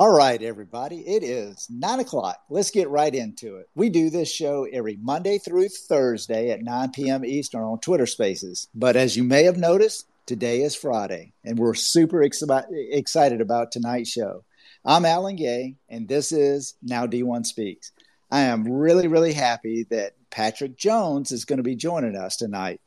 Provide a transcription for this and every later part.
All right, everybody, it is nine o'clock. Let's get right into it. We do this show every Monday through Thursday at 9 p.m. Eastern on Twitter Spaces. But as you may have noticed, today is Friday, and we're super ex- excited about tonight's show. I'm Alan Gay, and this is Now D1 Speaks. I am really, really happy that Patrick Jones is going to be joining us tonight.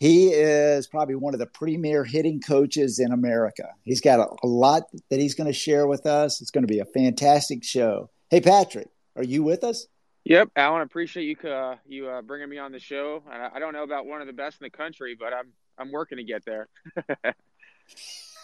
He is probably one of the premier hitting coaches in America. He's got a, a lot that he's going to share with us. It's going to be a fantastic show. Hey, Patrick, are you with us? Yep, Alan. Appreciate you uh, you uh, bringing me on the show. I, I don't know about one of the best in the country, but I'm I'm working to get there.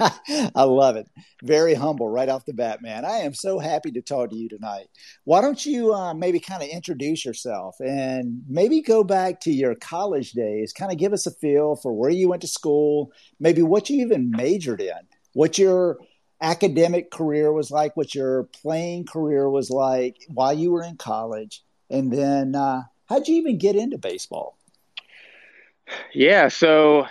I love it. Very humble right off the bat, man. I am so happy to talk to you tonight. Why don't you uh, maybe kind of introduce yourself and maybe go back to your college days, kind of give us a feel for where you went to school, maybe what you even majored in, what your academic career was like, what your playing career was like while you were in college, and then uh, how'd you even get into baseball? Yeah, so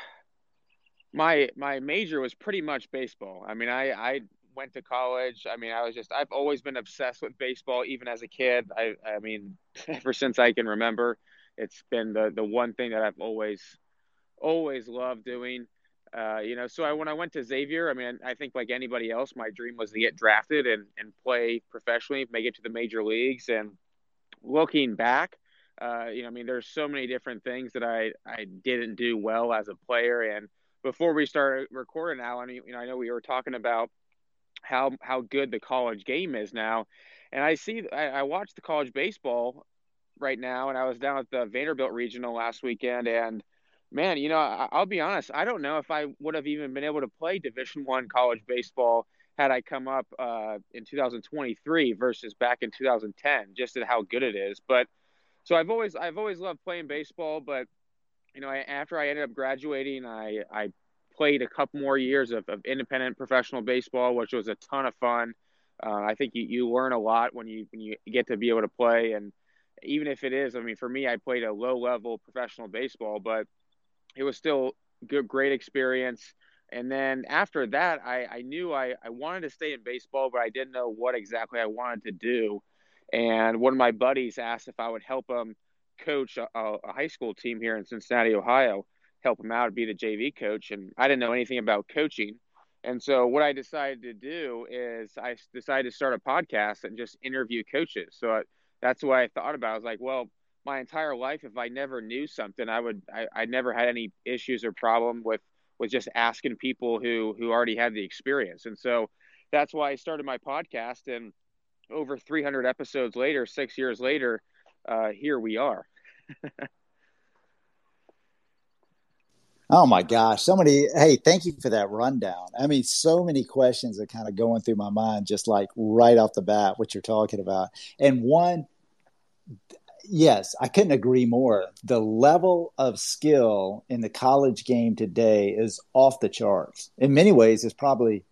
my my major was pretty much baseball. I mean, I I went to college. I mean, I was just I've always been obsessed with baseball even as a kid. I I mean, ever since I can remember, it's been the the one thing that I've always always loved doing. Uh, you know, so I, when I went to Xavier, I mean, I think like anybody else, my dream was to get drafted and, and play professionally, make it to the major leagues. And looking back, uh, you know, I mean, there's so many different things that I, I didn't do well as a player. And before we started recording, Alan, you know, I know we were talking about how how good the college game is now, and I see I, I watched the college baseball right now, and I was down at the Vanderbilt regional last weekend, and man, you know, I, will be honest, I don't know if I would have even been able to play Division One college baseball had I come up uh, in 2023 versus back in 2010, just at how good it is. But so I've always I've always loved playing baseball, but you know, I, after I ended up graduating, I, I played a couple more years of, of independent professional baseball, which was a ton of fun. Uh, I think you, you learn a lot when you when you get to be able to play, and even if it is, I mean, for me, I played a low level professional baseball, but it was still good, great experience. And then after that, I, I knew I, I wanted to stay in baseball, but I didn't know what exactly I wanted to do. And one of my buddies asked if I would help him coach a, a, high school team here in Cincinnati, Ohio, help him out, be the JV coach. And I didn't know anything about coaching. And so what I decided to do is I decided to start a podcast and just interview coaches. So I, that's what I thought about. I was like, well, my entire life, if I never knew something, I would, I, I never had any issues or problem with, with just asking people who, who already had the experience. And so that's why I started my podcast. And over 300 episodes later, six years later, uh, here we are. oh my gosh, so many. Hey, thank you for that rundown. I mean, so many questions are kind of going through my mind, just like right off the bat, what you're talking about. And one, yes, I couldn't agree more. The level of skill in the college game today is off the charts. In many ways, it's probably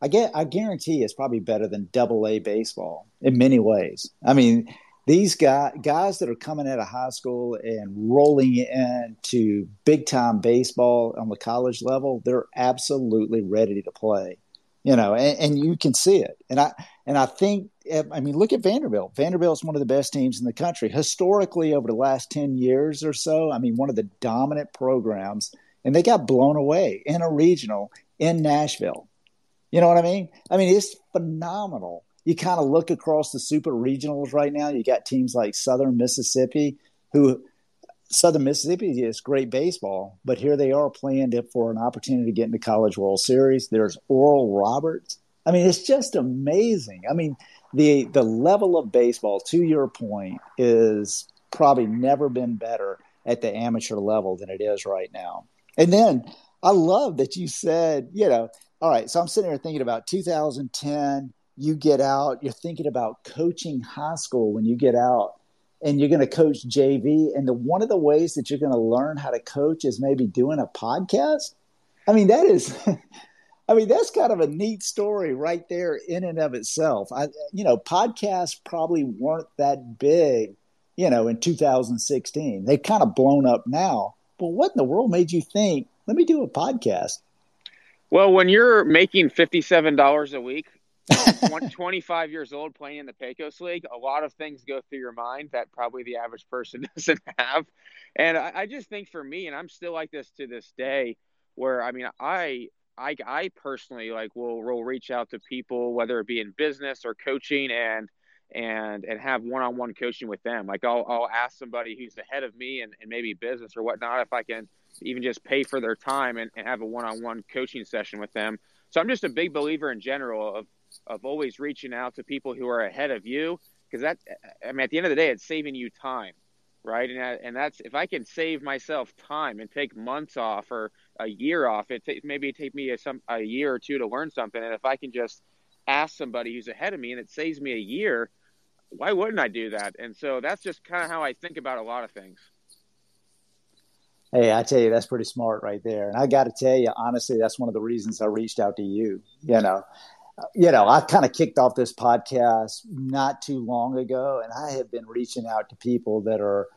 I get I guarantee it's probably better than double A baseball in many ways. I mean, these guys guys that are coming out of high school and rolling into big time baseball on the college level, they're absolutely ready to play. You know, and, and, you can see it. And I and I think eh, I mean look at Vanderbilt. Vanderbilt's one of the best teams in the country historically over the last ten years or so. I mean, one of the dominant programs, and they got blown away in a regional in Nashville. You know what I mean? I mean, it's phenomenal you kind of look across the super regionals right now. You got teams like Southern Mississippi, who Southern Mississippi is great baseball, but here they are playing it for an opportunity to get into College World Series. There's Oral Roberts. I mean, it's just amazing. I mean, the the level of baseball, to your point, is probably never been better at the amateur level than it is right now. And then I love that you said, you know, all right, so I'm sitting here thinking about 2010 you get out, you're thinking about coaching high school when you get out and you're going to coach JV. And the, one of the ways that you're going to learn how to coach is maybe doing a podcast. I mean, that is, I mean, that's kind of a neat story right there in and of itself. I, you know, podcasts probably weren't that big, you know, in 2016. They've kind of blown up now. But what in the world made you think, let me do a podcast? Well, when you're making $57 a week 25 years old playing in the Pecos League, a lot of things go through your mind that probably the average person doesn't have. And I, I just think for me, and I'm still like this to this day, where I mean, I I, I personally like will will reach out to people whether it be in business or coaching and and and have one-on-one coaching with them like I'll, I'll ask somebody who's ahead of me and, and maybe business or whatnot if I can even just pay for their time and, and have a one-on-one coaching session with them so I'm just a big believer in general of of always reaching out to people who are ahead of you because that I mean at the end of the day it's saving you time right and and that's if I can save myself time and take months off or a year off it t- maybe take me a, some a year or two to learn something and if I can just ask somebody who's ahead of me and it saves me a year why wouldn't I do that and so that's just kind of how I think about a lot of things Hey, I tell you, that's pretty smart right there. And I got to tell you, honestly, that's one of the reasons I reached out to you. You know, you know, I kind of kicked off this podcast not too long ago, and I have been reaching out to people that are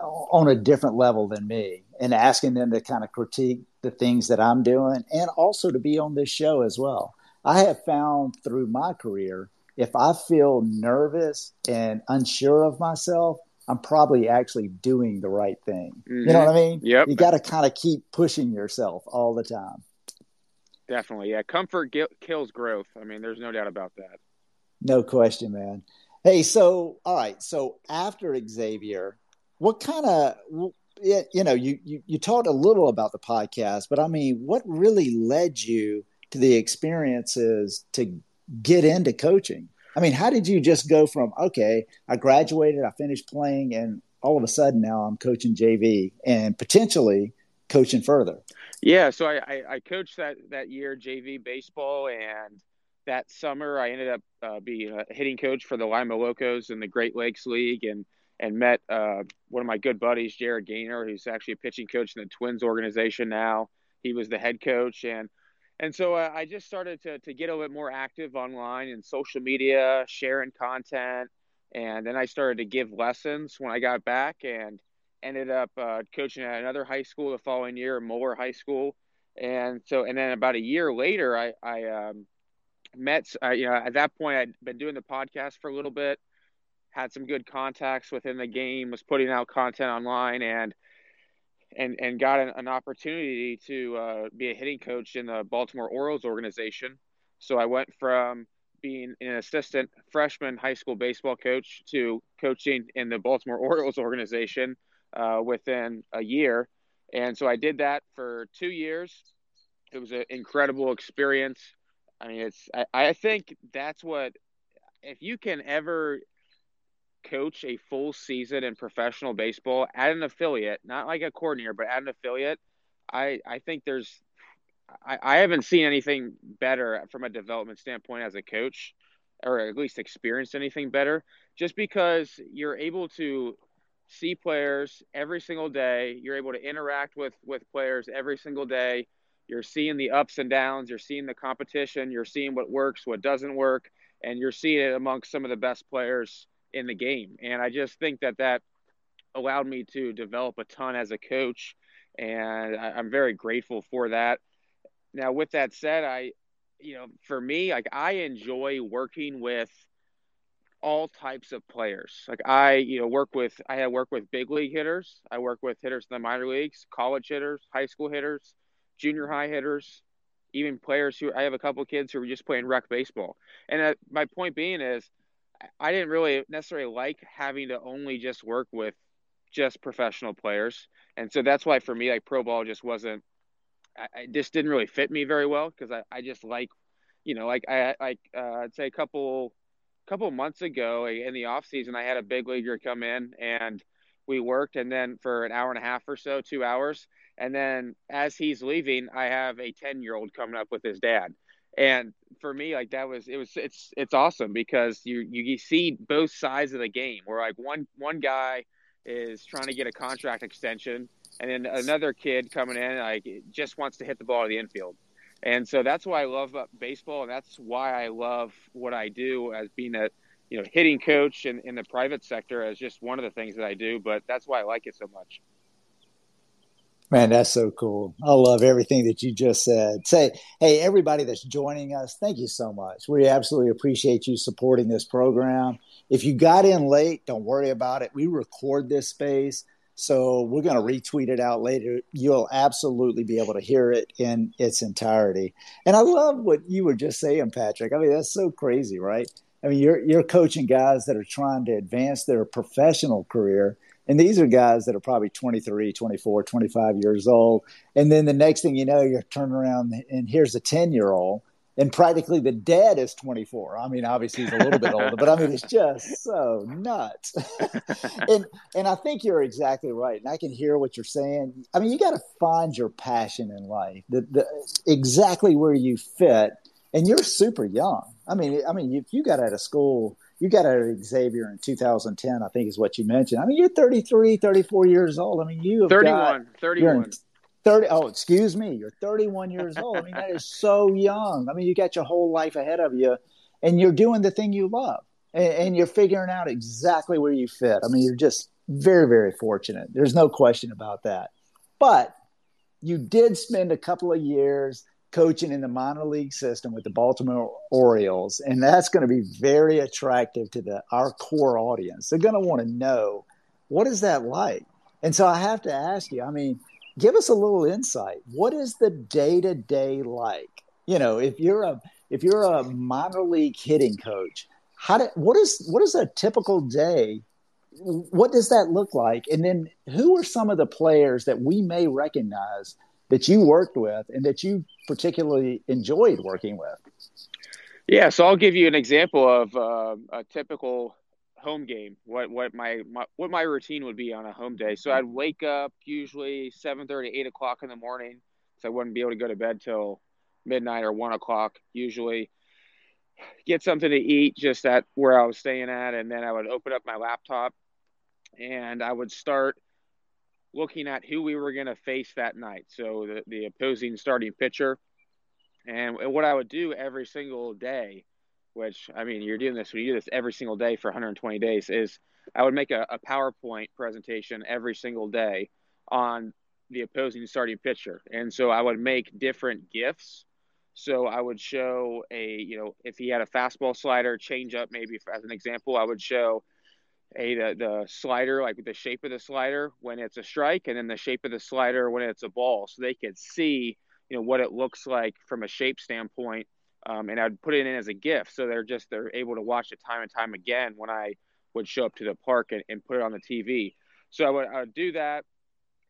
on a different level than me and asking them to kind of critique the things that I'm doing and also to be on this show as well. I have found through my career, if I feel nervous and unsure of myself, I'm probably actually doing the right thing. Mm-hmm. You know what I mean? Yep. You got to kind of keep pushing yourself all the time. Definitely. Yeah. Comfort kills growth. I mean, there's no doubt about that. No question, man. Hey, so, all right. So after Xavier, what kind of, you know, you, you, you talked a little about the podcast, but I mean, what really led you to the experiences to get into coaching? I mean, how did you just go from, okay, I graduated, I finished playing, and all of a sudden now I'm coaching JV and potentially coaching further? Yeah, so I, I, I coached that, that year JV baseball, and that summer I ended up uh, being a hitting coach for the Lima Locos in the Great Lakes League and and met uh, one of my good buddies, Jared Gaynor, who's actually a pitching coach in the Twins organization now. He was the head coach, and and so I just started to, to get a bit more active online and social media, sharing content. And then I started to give lessons when I got back and ended up uh, coaching at another high school the following year, Moeller High School. And so, and then about a year later, I, I um, met, uh, you know, at that point, I'd been doing the podcast for a little bit, had some good contacts within the game, was putting out content online. And and and got an, an opportunity to uh, be a hitting coach in the Baltimore Orioles organization. So I went from being an assistant freshman high school baseball coach to coaching in the Baltimore Orioles organization uh, within a year. And so I did that for two years. It was an incredible experience. I mean, it's I, I think that's what if you can ever coach a full season in professional baseball at an affiliate, not like a coordinator, but at an affiliate, I, I think there's I, I haven't seen anything better from a development standpoint as a coach, or at least experienced anything better, just because you're able to see players every single day. You're able to interact with with players every single day. You're seeing the ups and downs. You're seeing the competition. You're seeing what works, what doesn't work, and you're seeing it amongst some of the best players in the game. And I just think that that allowed me to develop a ton as a coach. And I'm very grateful for that. Now, with that said, I, you know, for me, like I enjoy working with all types of players. Like I, you know, work with I have work with big league hitters. I work with hitters in the minor leagues, college hitters, high school hitters, junior high hitters, even players who I have a couple kids who are just playing rec baseball. And uh, my point being is I didn't really necessarily like having to only just work with just professional players, and so that's why for me, like pro ball just wasn't. I, just didn't really fit me very well because I, I just like, you know, like I like uh, I'd say a couple couple months ago in the off season, I had a big leaguer come in and we worked, and then for an hour and a half or so, two hours, and then as he's leaving, I have a ten year old coming up with his dad, and for me like that was it was it's it's awesome because you you see both sides of the game where like one one guy is trying to get a contract extension and then another kid coming in like just wants to hit the ball to the infield and so that's why i love uh, baseball and that's why i love what i do as being a you know hitting coach in, in the private sector as just one of the things that i do but that's why i like it so much Man, that's so cool. I love everything that you just said. Say, hey, everybody that's joining us, thank you so much. We absolutely appreciate you supporting this program. If you got in late, don't worry about it. We record this space, so we're going to retweet it out later. You'll absolutely be able to hear it in its entirety. And I love what you were just saying, Patrick. I mean, that's so crazy, right? I mean, you're you're coaching guys that are trying to advance their professional career and these are guys that are probably 23, 24, 25 years old. And then the next thing you know, you're turning around and here's a 10 year old. And practically the dad is 24. I mean, obviously he's a little bit older, but I mean, it's just so nuts. and and I think you're exactly right. And I can hear what you're saying. I mean, you got to find your passion in life, the, the, exactly where you fit. And you're super young. I mean, I mean, if you got out of school you got out of Xavier in 2010, I think is what you mentioned. I mean, you're 33, 34 years old. I mean, you have 31, got, 31. 30, oh, excuse me. You're 31 years old. I mean, that is so young. I mean, you got your whole life ahead of you and you're doing the thing you love and, and you're figuring out exactly where you fit. I mean, you're just very, very fortunate. There's no question about that. But you did spend a couple of years coaching in the minor league system with the Baltimore Orioles, and that's going to be very attractive to the our core audience. They're going to want to know what is that like. And so I have to ask you. I mean, give us a little insight. What is the day to day like? You know, if you're a if you're a minor league hitting coach, how do, what is what is a typical day? What does that look like? And then who are some of the players that we may recognize that you worked with and that you particularly enjoyed working with? Yeah, so I'll give you an example of uh, a typical home game. What what my, my, what my routine would be on a home day. So mm-hmm. I'd wake up usually 7:30, 8 o'clock in the morning, so I wouldn't be able to go to bed till midnight or one o'clock usually. Get something to eat just at where I was staying at, and then I would open up my laptop and I would start looking at who we were going to face that night. So the, the opposing starting pitcher. And what I would do every single day, which I mean, you're doing this you do this every single day for 120 days, is I would make a, a PowerPoint presentation every single day on the opposing starting pitcher. And so I would make different GIFs. So I would show a, you know, if he had a fastball slider, change up, maybe as an example, I would show a the, the slider like the shape of the slider when it's a strike and then the shape of the slider when it's a ball so they could see you know what it looks like from a shape standpoint um, and i'd put it in as a GIF. So they're just they're able to watch it time and time again when i would show up to the park and, and put it on the tv so I would, I would do that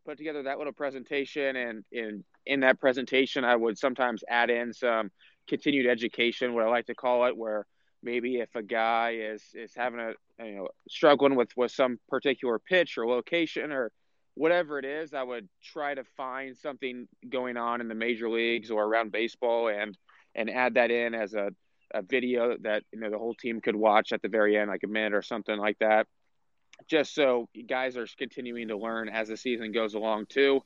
put together that little presentation and in in that presentation i would sometimes add in some continued education what i like to call it where maybe if a guy is is having a you know struggling with with some particular pitch or location or whatever it is i would try to find something going on in the major leagues or around baseball and and add that in as a, a video that you know the whole team could watch at the very end like a minute or something like that just so guys are continuing to learn as the season goes along too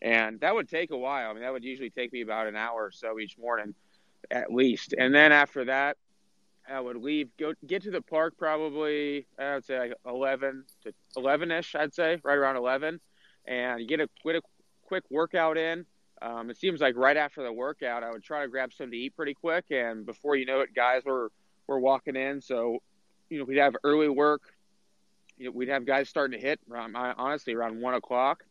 and that would take a while i mean that would usually take me about an hour or so each morning at least and then after that I would leave, go get to the park probably I would say like eleven to eleven ish. I'd say right around eleven, and get a get a quick workout in. Um, it seems like right after the workout, I would try to grab something to eat pretty quick, and before you know it, guys were were walking in. So, you know, we'd have early work. You know, we'd have guys starting to hit around honestly around one o'clock,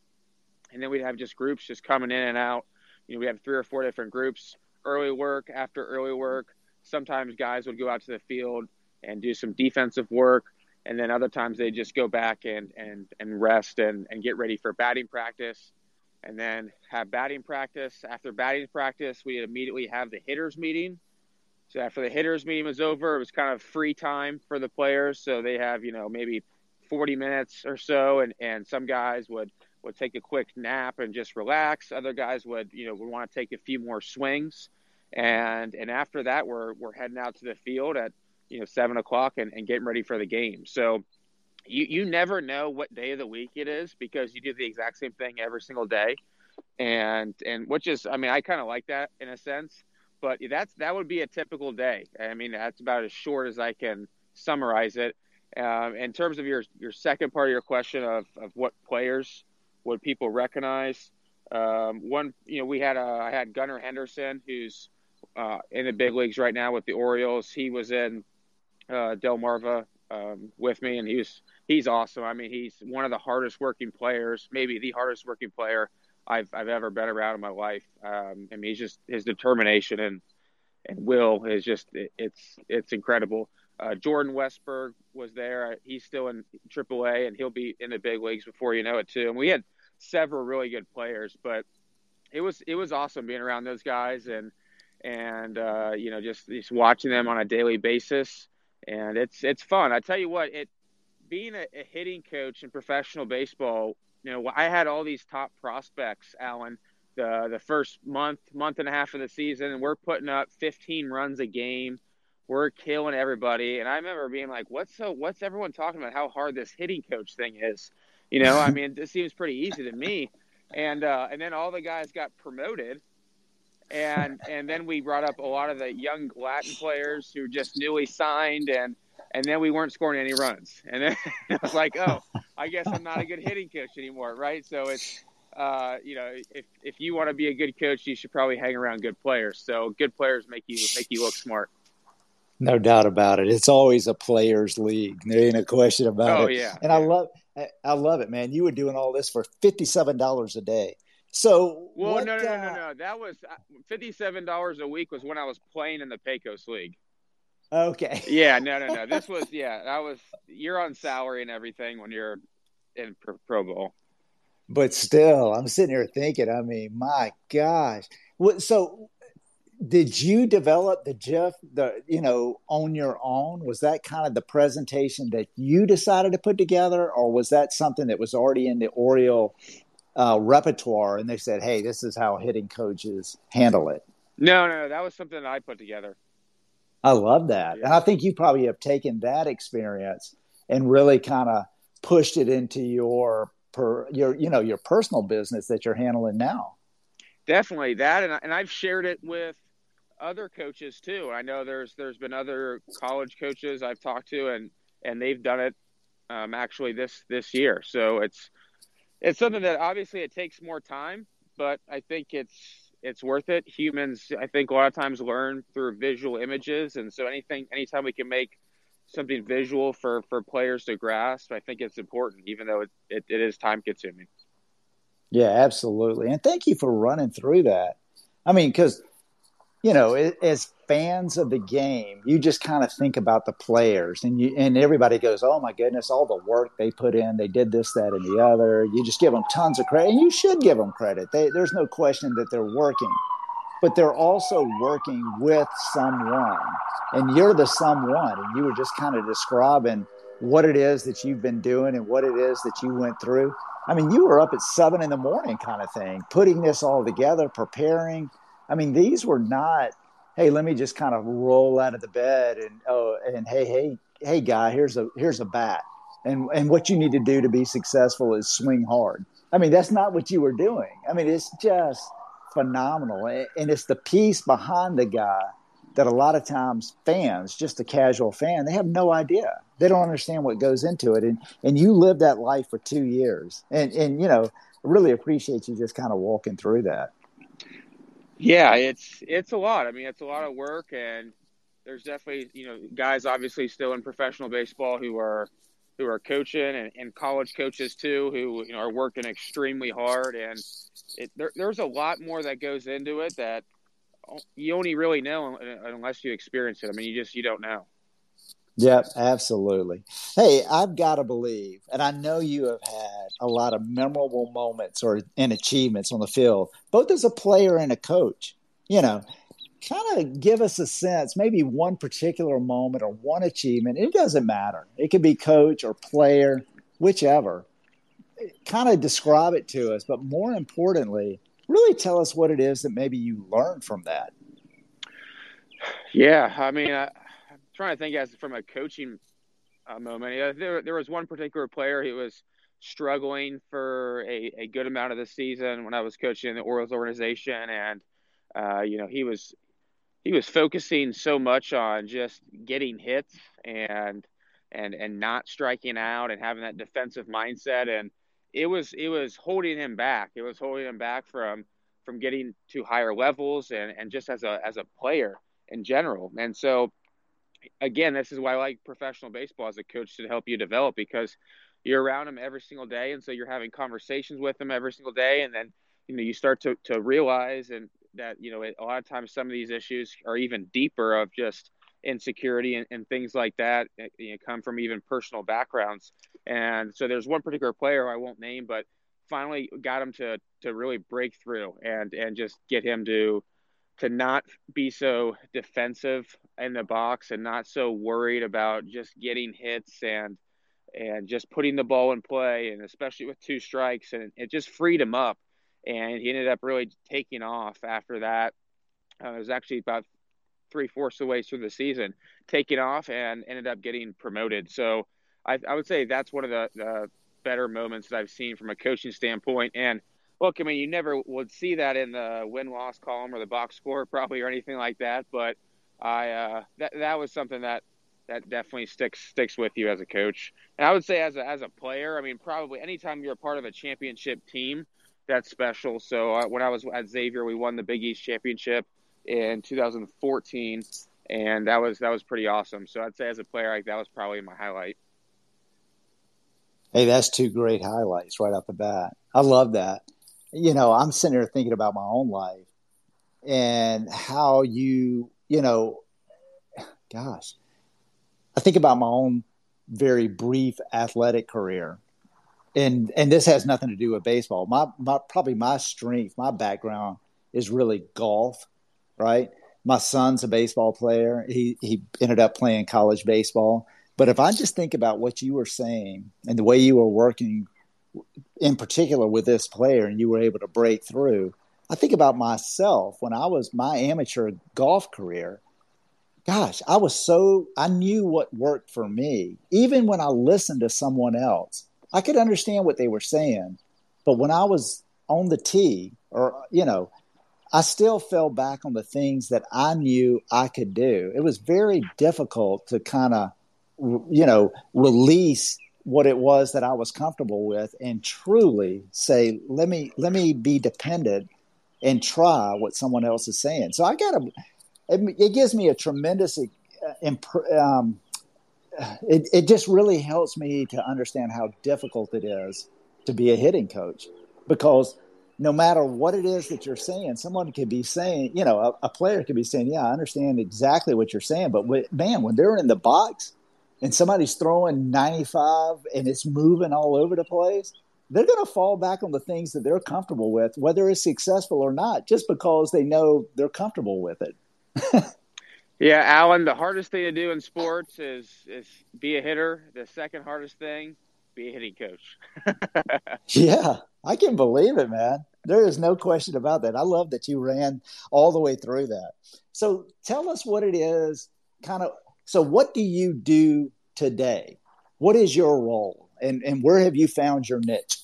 and then we'd have just groups just coming in and out. You know, we have three or four different groups. Early work, after early work, sometimes guys would go out to the field and do some defensive work and then other times they just go back and and and rest and and get ready for batting practice and then have batting practice. After batting practice we immediately have the hitters meeting. So after the hitters meeting was over it was kind of free time for the players. So they have you know maybe 40 minutes or so and and some guys would would take a quick nap and just relax. Other guys would you know would want to take a few more swings. And and after that we're we're heading out to the field at you know seven o'clock and, and getting ready for the game. So you you never know what day of the week it is because you do the exact same thing every single day. And and which is i mean i kind of like that in a sense but that's that would be a typical day. I mean that's about as short as i can summarize it. Um, in terms of your your second part of your question of, of what players would people recognize Um, one, you know, we had a, I had Gunnar Henderson, who's uh, in the big leagues right now with the Orioles. He was in uh, Delmarva um, with me, and he's he's awesome. I mean, he's one of the hardest working players, maybe the hardest working player I've I've ever been around in my life. Um, I mean, he's just his determination and and will is just it, it's it's incredible. Uh, Jordan Westburg was there. He's still in AAA, and he'll be in the big leagues before you know it too. And we had several really good players, but it was it was awesome being around those guys and and uh, you know just just watching them on a daily basis. And it's it's fun. I tell you what, it being a, a hitting coach in professional baseball. You know, I had all these top prospects, Alan, the the first month, month and a half of the season, and we're putting up 15 runs a game. We're killing everybody, and I remember being like, "What's so? What's everyone talking about? How hard this hitting coach thing is?" You know, I mean, this seems pretty easy to me. And uh, and then all the guys got promoted, and and then we brought up a lot of the young Latin players who just newly signed, and and then we weren't scoring any runs, and then I was like, oh, I guess I'm not a good hitting coach anymore, right? So it's uh, you know, if if you want to be a good coach, you should probably hang around good players. So good players make you make you look smart. No doubt about it. It's always a players' league. There ain't a question about oh, it. Oh yeah. And yeah. I love I love it, man. You were doing all this for fifty seven dollars a day. So well, what, no, no, no, uh, no, no. That was uh, fifty seven dollars a week was when I was playing in the Pecos League. Okay. Yeah, no, no, no. This was yeah. That was you're on salary and everything when you're in Pro, Bowl. But still, I'm sitting here thinking. I mean, my gosh. What, so did you develop the GIF the you know on your own was that kind of the presentation that you decided to put together or was that something that was already in the oriole uh, repertoire and they said hey this is how hitting coaches handle it no no that was something that i put together i love that and i think you probably have taken that experience and really kind of pushed it into your per your you know your personal business that you're handling now definitely that and, and i've shared it with other coaches too. I know there's there's been other college coaches I've talked to, and and they've done it um, actually this this year. So it's it's something that obviously it takes more time, but I think it's it's worth it. Humans, I think, a lot of times learn through visual images, and so anything, anytime we can make something visual for for players to grasp, I think it's important, even though it, it, it is time consuming. Yeah, absolutely, and thank you for running through that. I mean, because you know, as fans of the game, you just kind of think about the players, and you and everybody goes, "Oh my goodness, all the work they put in, they did this, that, and the other." You just give them tons of credit, and you should give them credit. They, there's no question that they're working, but they're also working with someone, and you're the someone, and you were just kind of describing what it is that you've been doing and what it is that you went through. I mean, you were up at seven in the morning, kind of thing, putting this all together, preparing I mean, these were not, hey, let me just kind of roll out of the bed and oh, and hey, hey, hey, guy, here's a here's a bat, and and what you need to do to be successful is swing hard. I mean, that's not what you were doing. I mean, it's just phenomenal, and it's the piece behind the guy that a lot of times fans, just a casual fan, they have no idea. They don't understand what goes into it, and and you lived that life for two years, and and you know, really appreciate you just kind of walking through that. Yeah, it's it's a lot. I mean, it's a lot of work, and there's definitely you know guys obviously still in professional baseball who are who are coaching and, and college coaches too who you know are working extremely hard, and it, there, there's a lot more that goes into it that you only really know unless you experience it. I mean, you just you don't know. Yep, absolutely. Hey, I've got to believe, and I know you have had a lot of memorable moments or and achievements on the field, both as a player and a coach. You know, kind of give us a sense, maybe one particular moment or one achievement. It doesn't matter. It could be coach or player, whichever. Kind of describe it to us, but more importantly, really tell us what it is that maybe you learned from that. Yeah, I mean, I, trying to think as from a coaching uh, moment. There, there was one particular player who was struggling for a, a good amount of the season when I was coaching the Orioles organization, and uh, you know he was he was focusing so much on just getting hits and and and not striking out and having that defensive mindset and it was it was holding him back. It was holding him back from from getting to higher levels and and just as a as a player in general. And so again, this is why I like professional baseball as a coach to help you develop because you're around them every single day, and so you're having conversations with them every single day, and then you know you start to to realize and that you know a lot of times some of these issues are even deeper of just insecurity and, and things like that eh, you know, come from even personal backgrounds. And so there's one particular player i won't name but finally got him to to really break through and and just get him to to not be so defensive in the box and not so worried about just getting hits and and just putting the ball in play and especially with two strikes and it just freed him up. And he ended up really taking off after that. Uh, it was actually about three fourths of the way through the season taking off and ended up getting promoted. So I, I would say that's one of the, the better moments that I've seen from a coaching standpoint. And look, I mean, you never would see that in the win loss column or the box score probably or anything like that. But I uh, that that was something that that definitely sticks sticks with you as a coach. And I would say as a as a player, I mean, probably anytime you're a part of a championship team, that's special. So uh, when I was at Xavier, we won the Big East championship in 2014, and that was that was pretty awesome. So I'd say as a player, like that was probably my highlight. Hey, that's two great highlights right off the bat. I love that you know, I'm sitting here thinking about my own life and how you, you know, gosh, I think about my own very brief athletic career. And and this has nothing to do with baseball. My my probably my strength, my background is really golf, right? My son's a baseball player. He he ended up playing college baseball. But if I just think about what you were saying and the way you were working in particular with this player and you were able to break through. I think about myself when I was my amateur golf career. Gosh, I was so, I knew what worked for me. Even when I listened to someone else, I could understand what they were saying. But when I was on the tee, or, you know, I still fell back on the things that I knew I could do. It was very difficult to kind of, you know, release what it was that I was comfortable with and truly say, let me let me be dependent and try what someone else is saying. So I got to. It, it, gives me a tremendous. Uh, um, it it just really helps me to understand how difficult it is to be a hitting coach because no matter what it is that you're saying, someone could be saying, you know, a, a player could be saying, "Yeah, I understand exactly what you're saying," but man, when they're in the box and somebody's throwing 95 and it's moving all over the place, they're going to fall back on the things that they're comfortable with, whether it's successful or not, just because they know they're comfortable with it. yeah, Alan, the hardest thing to do in sports is is be a hitter. The second hardest thing, be a hitting coach. yeah, I can believe it, man. There is no question about that. I love that you ran all the way through that. So tell us what it is, kind of so, what do you do today? What is your role, and and where have you found your niche?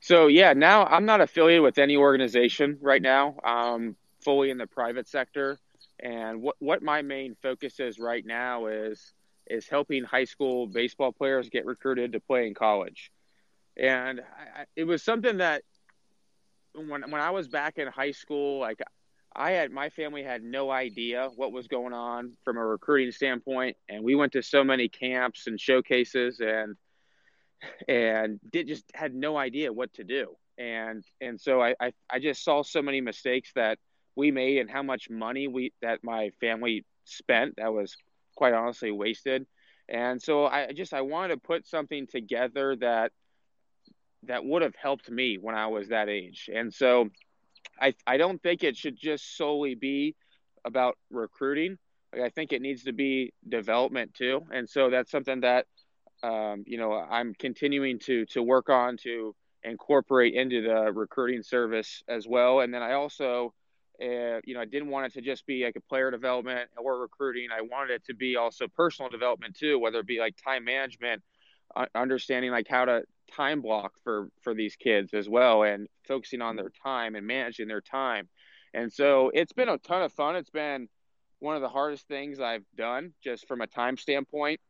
So yeah, now I'm not affiliated with any organization right now. I'm fully in the private sector, and what what my main focus is right now is is helping high school baseball players get recruited to play in college. And I, it was something that when when I was back in high school, like I had my family had no idea what was going on from a recruiting standpoint, and we went to so many camps and showcases and and did just had no idea what to do. And and so I, I, I just saw so many mistakes that we made and how much money we that my family spent that was quite honestly wasted. And so I just I wanted to put something together that that would have helped me when I was that age. And so I I don't think it should just solely be about recruiting. Like, I think it needs to be development too, and so that's something that um, you know I'm continuing to to work on to incorporate into the recruiting service as well. And then I also, uh, you know, I didn't want it to just be like a player development or recruiting. I wanted it to be also personal development too, whether it be like time management, uh, understanding like how to time block for for these kids as well and focusing on mm-hmm. their time and managing their time and so it's been a ton of fun it's been one of the hardest things i've done just from a time standpoint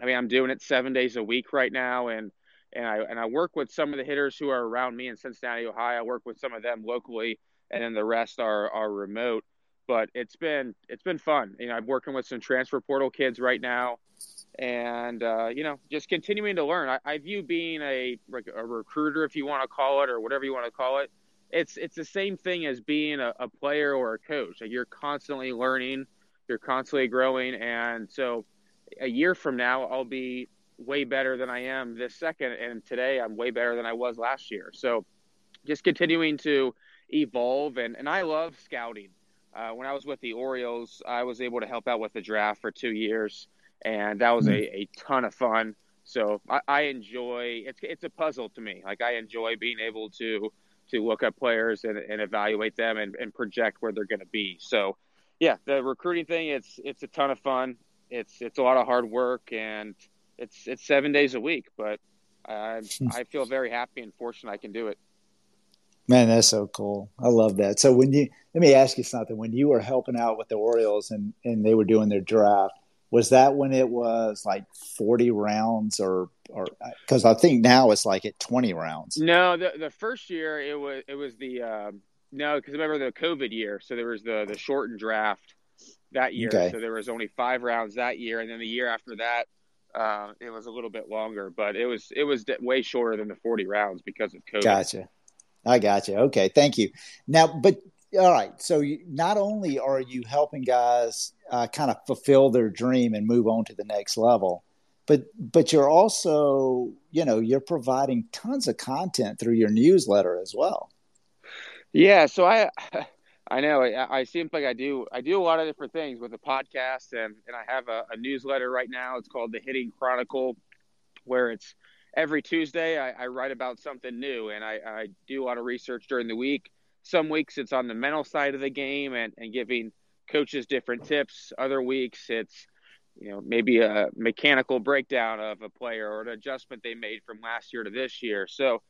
i mean i'm doing it seven days a week right now and and I and I work with some of the hitters who are around me in Cincinnati, Ohio. I work with some of them locally, and then the rest are are remote. But it's been it's been fun. You know, I'm working with some transfer portal kids right now, and uh, you know, just continuing to learn. I, I view being a a recruiter, if you want to call it, or whatever you want to call it. It's it's the same thing as being a, a player or a coach. Like you're constantly learning, you're constantly growing, and so a year from now, I'll be way better than I am this second, and today I'm way better than I was last year. So just continuing to evolve, and and I love scouting. Uh, when I was with the Orioles, I was able to help out with the draft for two years, and that was a, mm-hmm. a ton of fun. So I, I enjoy it's it's a puzzle to me. Like I enjoy being able to to look at players and, and evaluate them and, and project where they're going to be. So yeah, the recruiting thing it's it's a ton of fun. It's it's a lot of hard work and it's it's seven days a week, but I. I feel very happy and fortunate I can do it. Man, that's so cool. I love that. So when you let me ask you something. When you were helping out with the Orioles and and they were doing their draft, was that when it was like 40 rounds or or because I think now it's like at 20 rounds. No, the the first year it was it was the um, no because remember the COVID year, so there was the the shortened draft that year, okay. so there was only five rounds that year, and then the year after that uh, it was a little bit longer, but it was it was way shorter than the 40 rounds because of COVID. Gotcha. I got you. Okay, thank you. Now, but all right, so you, not only are you helping guys uh, kind of fulfill their dream and move on to the next level, but but you're also you know you're providing tons of content through your newsletter as well. Yeah, so I I know. I, I seem like I do. I do a lot of different things with a podcast, and and I have a, a newsletter right now. It's called the Hitting Chronicle, where it's every Tuesday I, I write about something new, and I, I do a lot of research during the week. Some weeks it's on the mental side of the game and, and giving coaches different tips. Other weeks it's you know maybe a mechanical breakdown of a player or an adjustment they made from last year to this year. So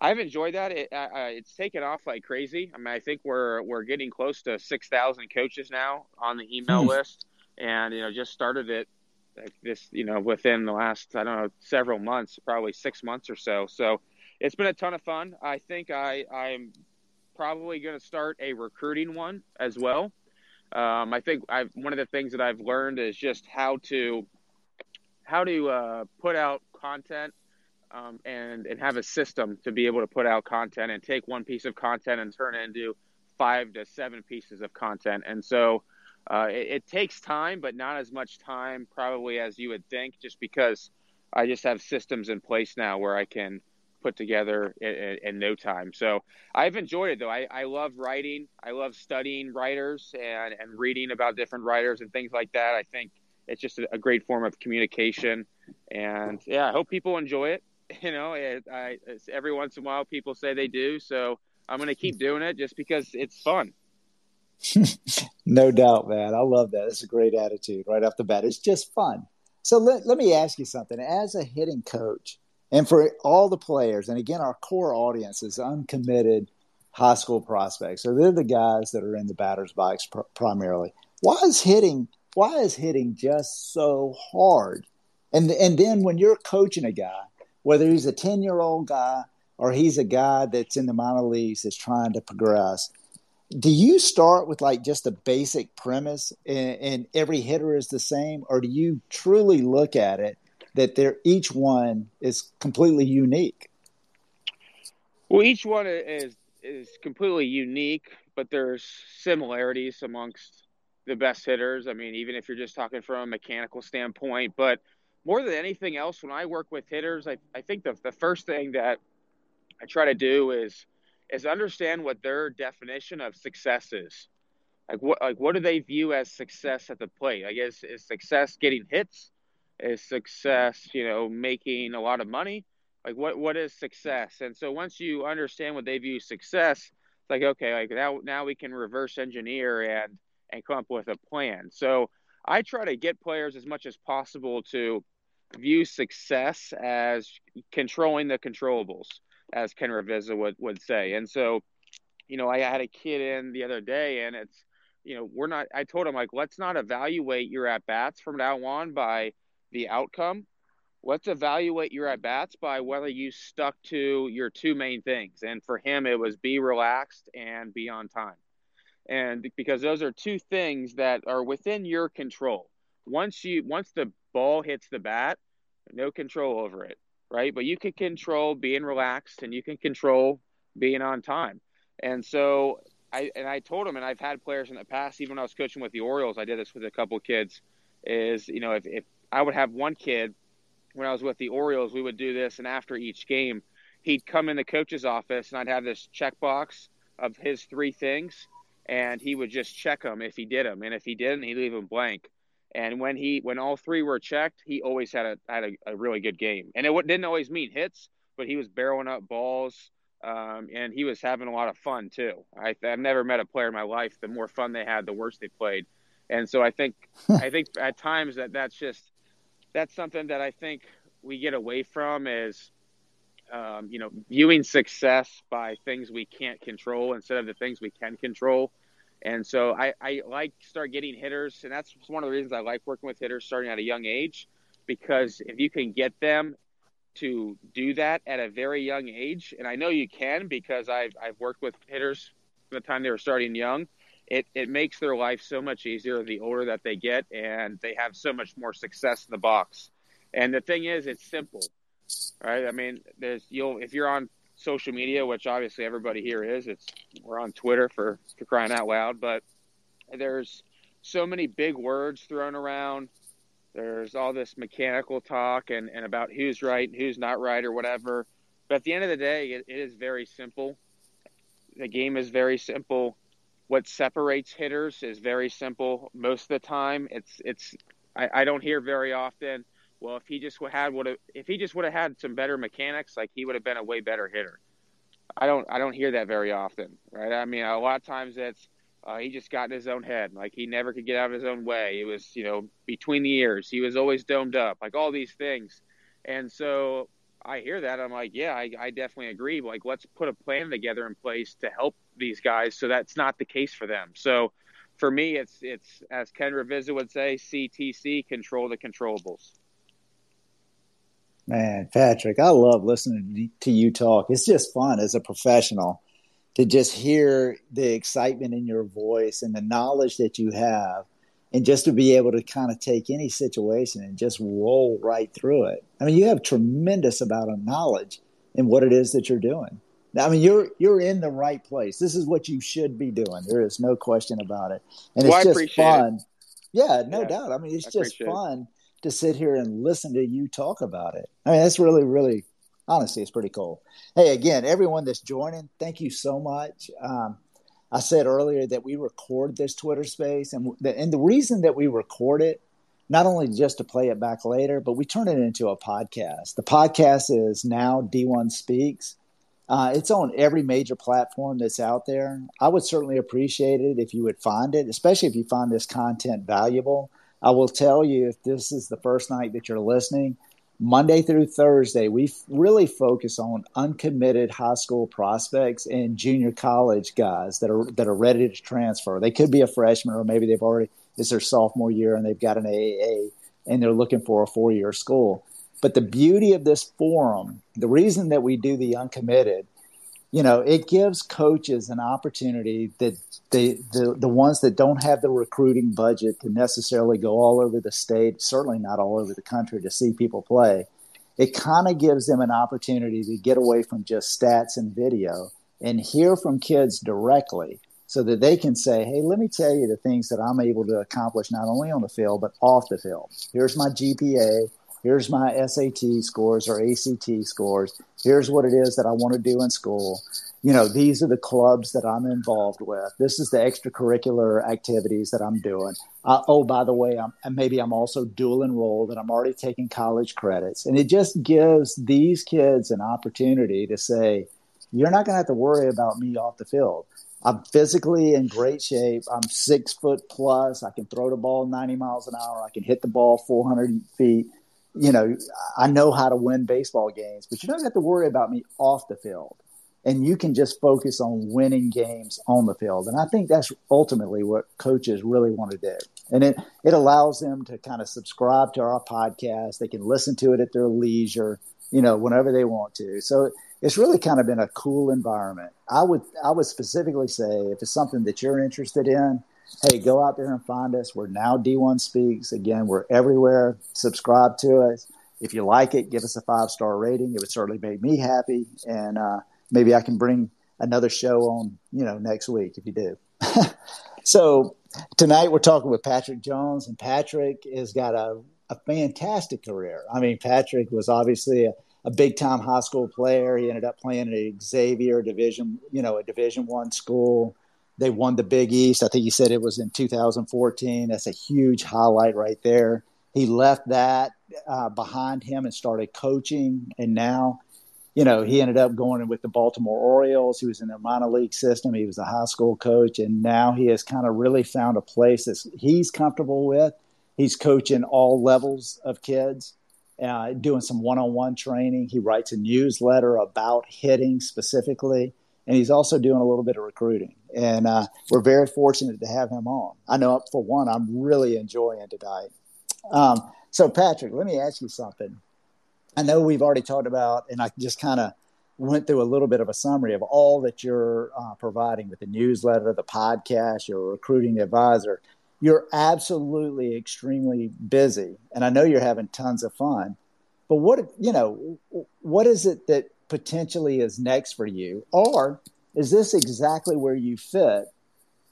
I've enjoyed that. It, uh, it's taken off like crazy. I mean, I think we're we're getting close to six thousand coaches now on the email hmm. list, and you know, just started it this, you know, within the last I don't know several months, probably six months or so. So it's been a ton of fun. I think I I'm probably going to start a recruiting one as well. Um, I think I've one of the things that I've learned is just how to how to uh, put out content um, and and have a system to be able to put out content and take one piece of content and turn it into five to seven pieces of content. And so uh, it, it, takes time, but not as much time probably as you would think, just because I just have systems in place now where I can put together in, in no time. So I've enjoyed it though. I, I love writing. I love studying writers and, and reading about different writers and things like that. I think it's just a, a great form of communication. And yeah, I hope people enjoy it. you know, it, I, every once in a while people say they do. So I'm going to keep doing it just because it's fun. no doubt, man. I love that. It's a great attitude right off the bat. It's just fun. So let, let me ask you something. As a hitting coach, and for all the players, and again, our core audience is uncommitted high school prospects. So they're the guys that are in the batter's box pr- primarily. Why is hitting? Why is hitting just so hard? And and then when you're coaching a guy, whether he's a 10 year old guy or he's a guy that's in the minor leagues that's trying to progress, do you start with like just a basic premise and, and, every hitter is the same, or do you truly look at it that they're each one is completely unique? Well, each one is is completely unique, but there's similarities amongst the best hitters. I mean, even if you're just talking from a mechanical standpoint, but more than anything else, when I work with hitters, I, I think the, the first thing that I try to do is is understand what their definition of success is. Like what like what do they view as success at the plate? I guess is success getting hits? Is success, you know, making a lot of money? Like what what is success? And so once you understand what they view success, it's like okay, like now now we can reverse engineer and and come up with a plan. So I try to get players as much as possible to view success as controlling the controllables, as Ken Ravizza would, would say. And so, you know, I had a kid in the other day, and it's, you know, we're not, I told him, like, let's not evaluate your at bats from now on by the outcome. let's evaluate your at bats by whether you stuck to your two main things. And for him, it was be relaxed and be on time. And because those are two things that are within your control. Once you once the ball hits the bat, no control over it, right? But you can control being relaxed and you can control being on time. And so I and I told him, and I've had players in the past, even when I was coaching with the Orioles, I did this with a couple kids. Is you know if, if I would have one kid when I was with the Orioles, we would do this, and after each game, he'd come in the coach's office, and I'd have this checkbox of his three things, and he would just check them if he did them, and if he didn't, he'd leave them blank. And when he when all three were checked, he always had a had a, a really good game, and it didn't always mean hits, but he was barreling up balls. Um, and he was having a lot of fun too. I, I've never met a player in my life. The more fun they had, the worse they played. And so I think I think at times that that's just that's something that I think we get away from is, um, you know, viewing success by things we can't control instead of the things we can control. And so I, I like start getting hitters, and that's one of the reasons I like working with hitters starting at a young age, because if you can get them to do that at a very young age, and I know you can because I've I've worked with hitters from the time they were starting young it, it makes their life so much easier the older that they get and they have so much more success in the box. And the thing is, it's simple, right? I mean, there's you'll if you're on social media, which obviously everybody here is, it's we're on Twitter for for crying out loud, but there's so many big words thrown around. There's all this mechanical talk and, and about who's right and who's not right or whatever. But at the end of the day, it, it is very simple. The game is very simple what separates hitters is very simple. Most of the time, it's it's I, I don't hear very often. Well, if he just had would have if he just would have had some better mechanics, like he would have been a way better hitter. I don't I don't hear that very often, right? I mean, a lot of times it's uh, he just got in his own head, like he never could get out of his own way. It was you know between the ears, he was always domed up, like all these things, and so I hear that. I'm like, yeah, I, I definitely agree. Like, let's put a plan together in place to help these guys so that's not the case for them. So for me, it's it's as Ken Ravizza would say, CTC, control the controllables. Man, Patrick, I love listening to you talk. It's just fun as a professional to just hear the excitement in your voice and the knowledge that you have and just to be able to kind of take any situation and just roll right through it. I mean, you have tremendous amount of knowledge in what it is that you're doing. I mean, you're you're in the right place. This is what you should be doing. There is no question about it, and it's just fun. It. Yeah, no yeah, doubt. I mean, it's I just fun. To sit here and listen to you talk about it. I mean, that's really, really, honestly, it's pretty cool. Hey, again, everyone that's joining, thank you so much. Um, I said earlier that we record this Twitter space, and the, and the reason that we record it, not only just to play it back later, but we turn it into a podcast. The podcast is now D1 Speaks. Uh, it's on every major platform that's out there. I would certainly appreciate it if you would find it, especially if you find this content valuable. I will tell you if this is the first night that you're listening, Monday through Thursday, we really focus on uncommitted high school prospects and junior college guys that are that are ready to transfer. They could be a freshman, or maybe they've already it's their sophomore year and they've got an AAA and they're looking for a four year school. But the beauty of this forum, the reason that we do the uncommitted you know, it gives coaches an opportunity that the, the the ones that don't have the recruiting budget to necessarily go all over the state, certainly not all over the country to see people play. It kind of gives them an opportunity to get away from just stats and video and hear from kids directly so that they can say, Hey, let me tell you the things that I'm able to accomplish not only on the field, but off the field. Here's my GPA here's my SAT scores or ACT scores. Here's what it is that I want to do in school. You know, these are the clubs that I'm involved with. This is the extracurricular activities that I'm doing. Uh, oh, by the way, I'm, maybe I'm also dual enrolled and I'm already taking college credits. And it just gives these kids an opportunity to say, you're not going to have to worry about me off the field. I'm physically in great shape. I'm six foot plus. I can throw the ball 90 miles an hour. I can hit the ball 400 feet you know, I know how to win baseball games, but you don't have to worry about me off the field. And you can just focus on winning games on the field. And I think that's ultimately what coaches really want to do. And it, it allows them to kind of subscribe to our podcast. They can listen to it at their leisure, you know, whenever they want to. So it's really kind of been a cool environment. I would I would specifically say if it's something that you're interested in, hey, go out there and find us. We're now D1 Speaks. Again, we're everywhere. Subscribe to us. If you like it, give us a five star rating. It would certainly make me happy, and uh, maybe I can bring another show on you know next week if you do. so tonight we're talking with Patrick Jones, and Patrick has got a, a fantastic career. I mean, Patrick was obviously a a big time high school player. He ended up playing at Xavier Division, you know, a Division One school. They won the Big East. I think he said it was in 2014. That's a huge highlight right there. He left that uh, behind him and started coaching, and now, you know, he ended up going with the Baltimore Orioles. He was in their minor league system. He was a high school coach, and now he has kind of really found a place that he's comfortable with. He's coaching all levels of kids uh, doing some one-on-one training. He writes a newsletter about hitting specifically, and he's also doing a little bit of recruiting. And uh, we're very fortunate to have him on. I know, for one, I'm really enjoying tonight. Um, so, Patrick, let me ask you something. I know we've already talked about, and I just kind of went through a little bit of a summary of all that you're uh, providing with the newsletter, the podcast, your recruiting advisor you're absolutely extremely busy and i know you're having tons of fun but what you know what is it that potentially is next for you? Or is this exactly where you fit?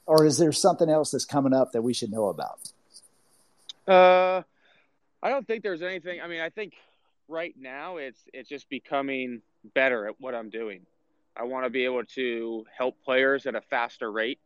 Or is there something else that's coming up that we should know about? Uh i don't think there's anything. I mean i think right now it's it's just becoming better at what i'm doing. I want to be able to help players at a faster rate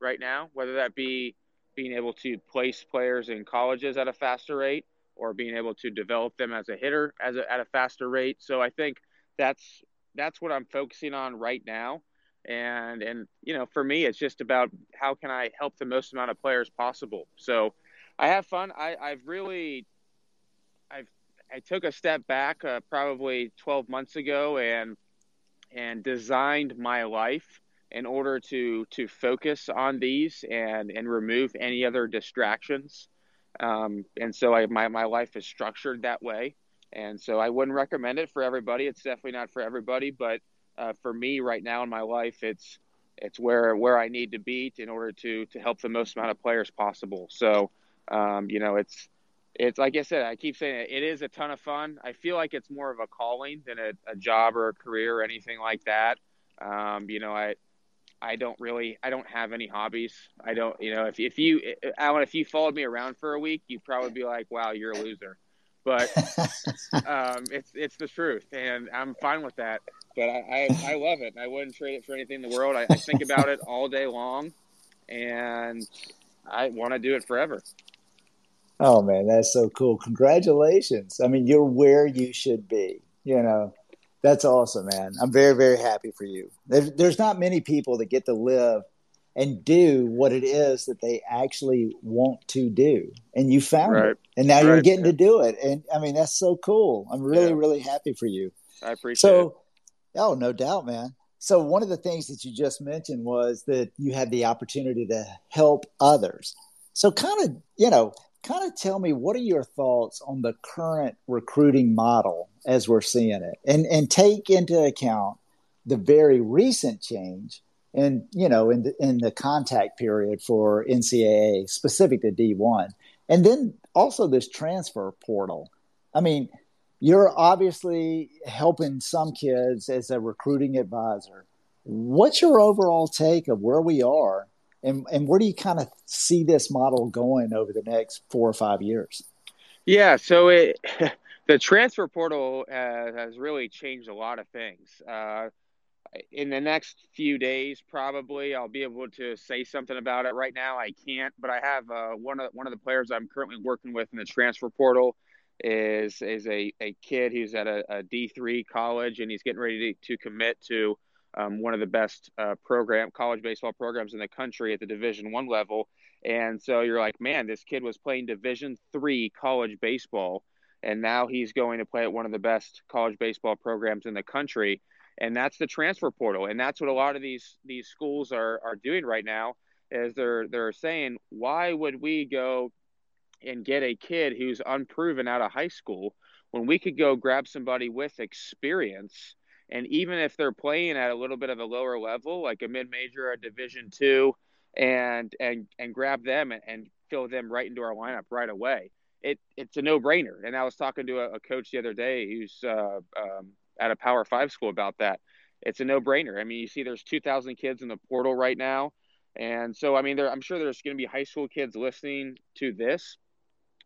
right now whether that be being able to place players in colleges at a faster rate or being able to develop them as a hitter as a, at a faster rate. So I think that's that's what I'm focusing on right now. And and you know, for me, it's just about how can I help the most amount of players possible. So I have fun. I, I've really I've I took a step back uh, probably 12 months ago and and designed my life in order to to focus on these and and remove any other distractions. Um, and so I, my my life is structured that way. And so I wouldn't recommend it for everybody. It's definitely not for everybody, but uh, for me right now in my life, it's it's where where I need to be in order to to help the most amount of players possible. So um, you know, it's it's like I said, I keep saying it, it is a ton of fun. I feel like it's more of a calling than a, a job or a career or anything like that. Um, you know, I I don't really, I don't have any hobbies. I don't, you know, if, if you, Alan, if you followed me around for a week, you'd probably be like, wow, you're a loser. But um, it's, it's the truth. And I'm fine with that. But I, I, I love it. I wouldn't trade it for anything in the world. I, I think about it all day long and I want to do it forever. Oh man, that's so cool. Congratulations. I mean, you're where you should be, you know. That's awesome, man. I'm very, very happy for you. There's, there's not many people that get to live and do what it is that they actually want to do. And you found right. it. And now right. you're getting yeah. to do it. And I mean, that's so cool. I'm really, yeah. really happy for you. I appreciate it. so, it. Oh, no doubt, man. So, one of the things that you just mentioned was that you had the opportunity to help others. So, kind of, you know, kind of tell me what are your thoughts on the current recruiting model as we're seeing it and and take into account the very recent change and you know in the, in the contact period for NCAA specific to D1 and then also this transfer portal i mean you're obviously helping some kids as a recruiting advisor what's your overall take of where we are and and where do you kind of see this model going over the next four or five years? Yeah, so it the transfer portal has, has really changed a lot of things. Uh, in the next few days, probably I'll be able to say something about it. Right now, I can't, but I have uh, one of one of the players I'm currently working with in the transfer portal is is a, a kid who's at a a D three college and he's getting ready to, to commit to um, one of the best uh, program college baseball programs in the country at the Division One level. And so you're like, man, this kid was playing Division Three college baseball, and now he's going to play at one of the best college baseball programs in the country. And that's the transfer portal, and that's what a lot of these these schools are are doing right now. is they're they're saying why would we go and get a kid who's unproven out of high school when we could go grab somebody with experience and even if they're playing at a little bit of a lower level like a mid-major or a division two and and and grab them and, and fill them right into our lineup right away it it's a no-brainer and i was talking to a, a coach the other day who's uh, um, at a power five school about that. It's a no-brainer. I mean you see there's 2000 kids in the portal right now. And so i mean there, i'm sure there's going to be high school kids listening to this.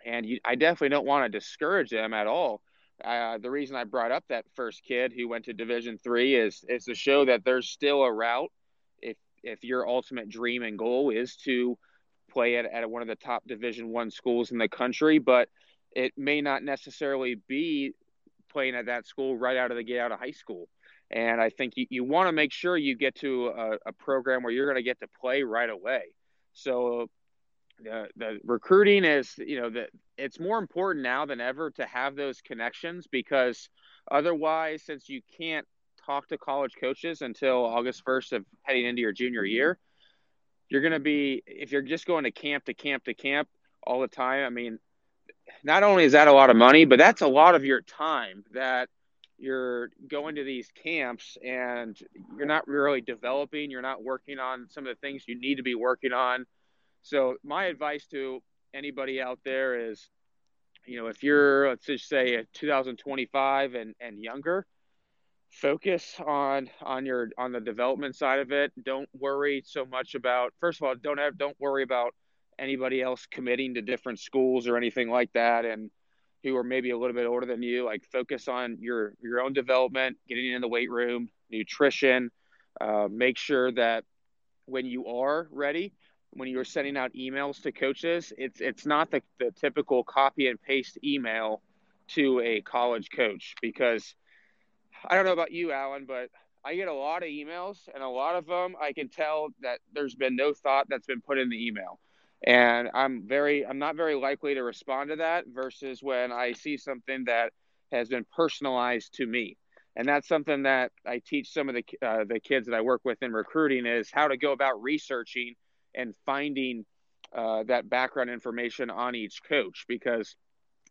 And you, I definitely don't want to discourage them at all. Uh, the reason I brought up that first kid who went to Division three is is to show that there's still a route if if your ultimate dream and goal is to play at, at one of the top Division one schools in the country, but it may not necessarily be playing at that school right out of the gate out of high school. And I think you, you want to make sure you get to a, a program where you're going to get to play right away. So the the recruiting is you know that it's more important now than ever to have those connections because otherwise since you can't talk to college coaches until August 1st of heading into your junior year you're going to be if you're just going to camp to camp to camp all the time I mean not only is that a lot of money but that's a lot of your time that you're going to these camps and you're not really developing you're not working on some of the things you need to be working on so my advice to anybody out there is, you know, if you're let's just say a 2025 and and younger, focus on on your on the development side of it. Don't worry so much about. First of all, don't have don't worry about anybody else committing to different schools or anything like that, and who are maybe a little bit older than you. Like focus on your your own development, getting in the weight room, nutrition. Uh, make sure that when you are ready, when you're sending out emails to coaches, it's it's not the, the typical copy and paste email to a college coach because I don't know about you, Alan, but I get a lot of emails and a lot of them I can tell that there's been no thought that's been put in the email. And I'm very I'm not very likely to respond to that versus when I see something that has been personalized to me. And that's something that I teach some of the uh, the kids that I work with in recruiting is how to go about researching and finding uh, that background information on each coach because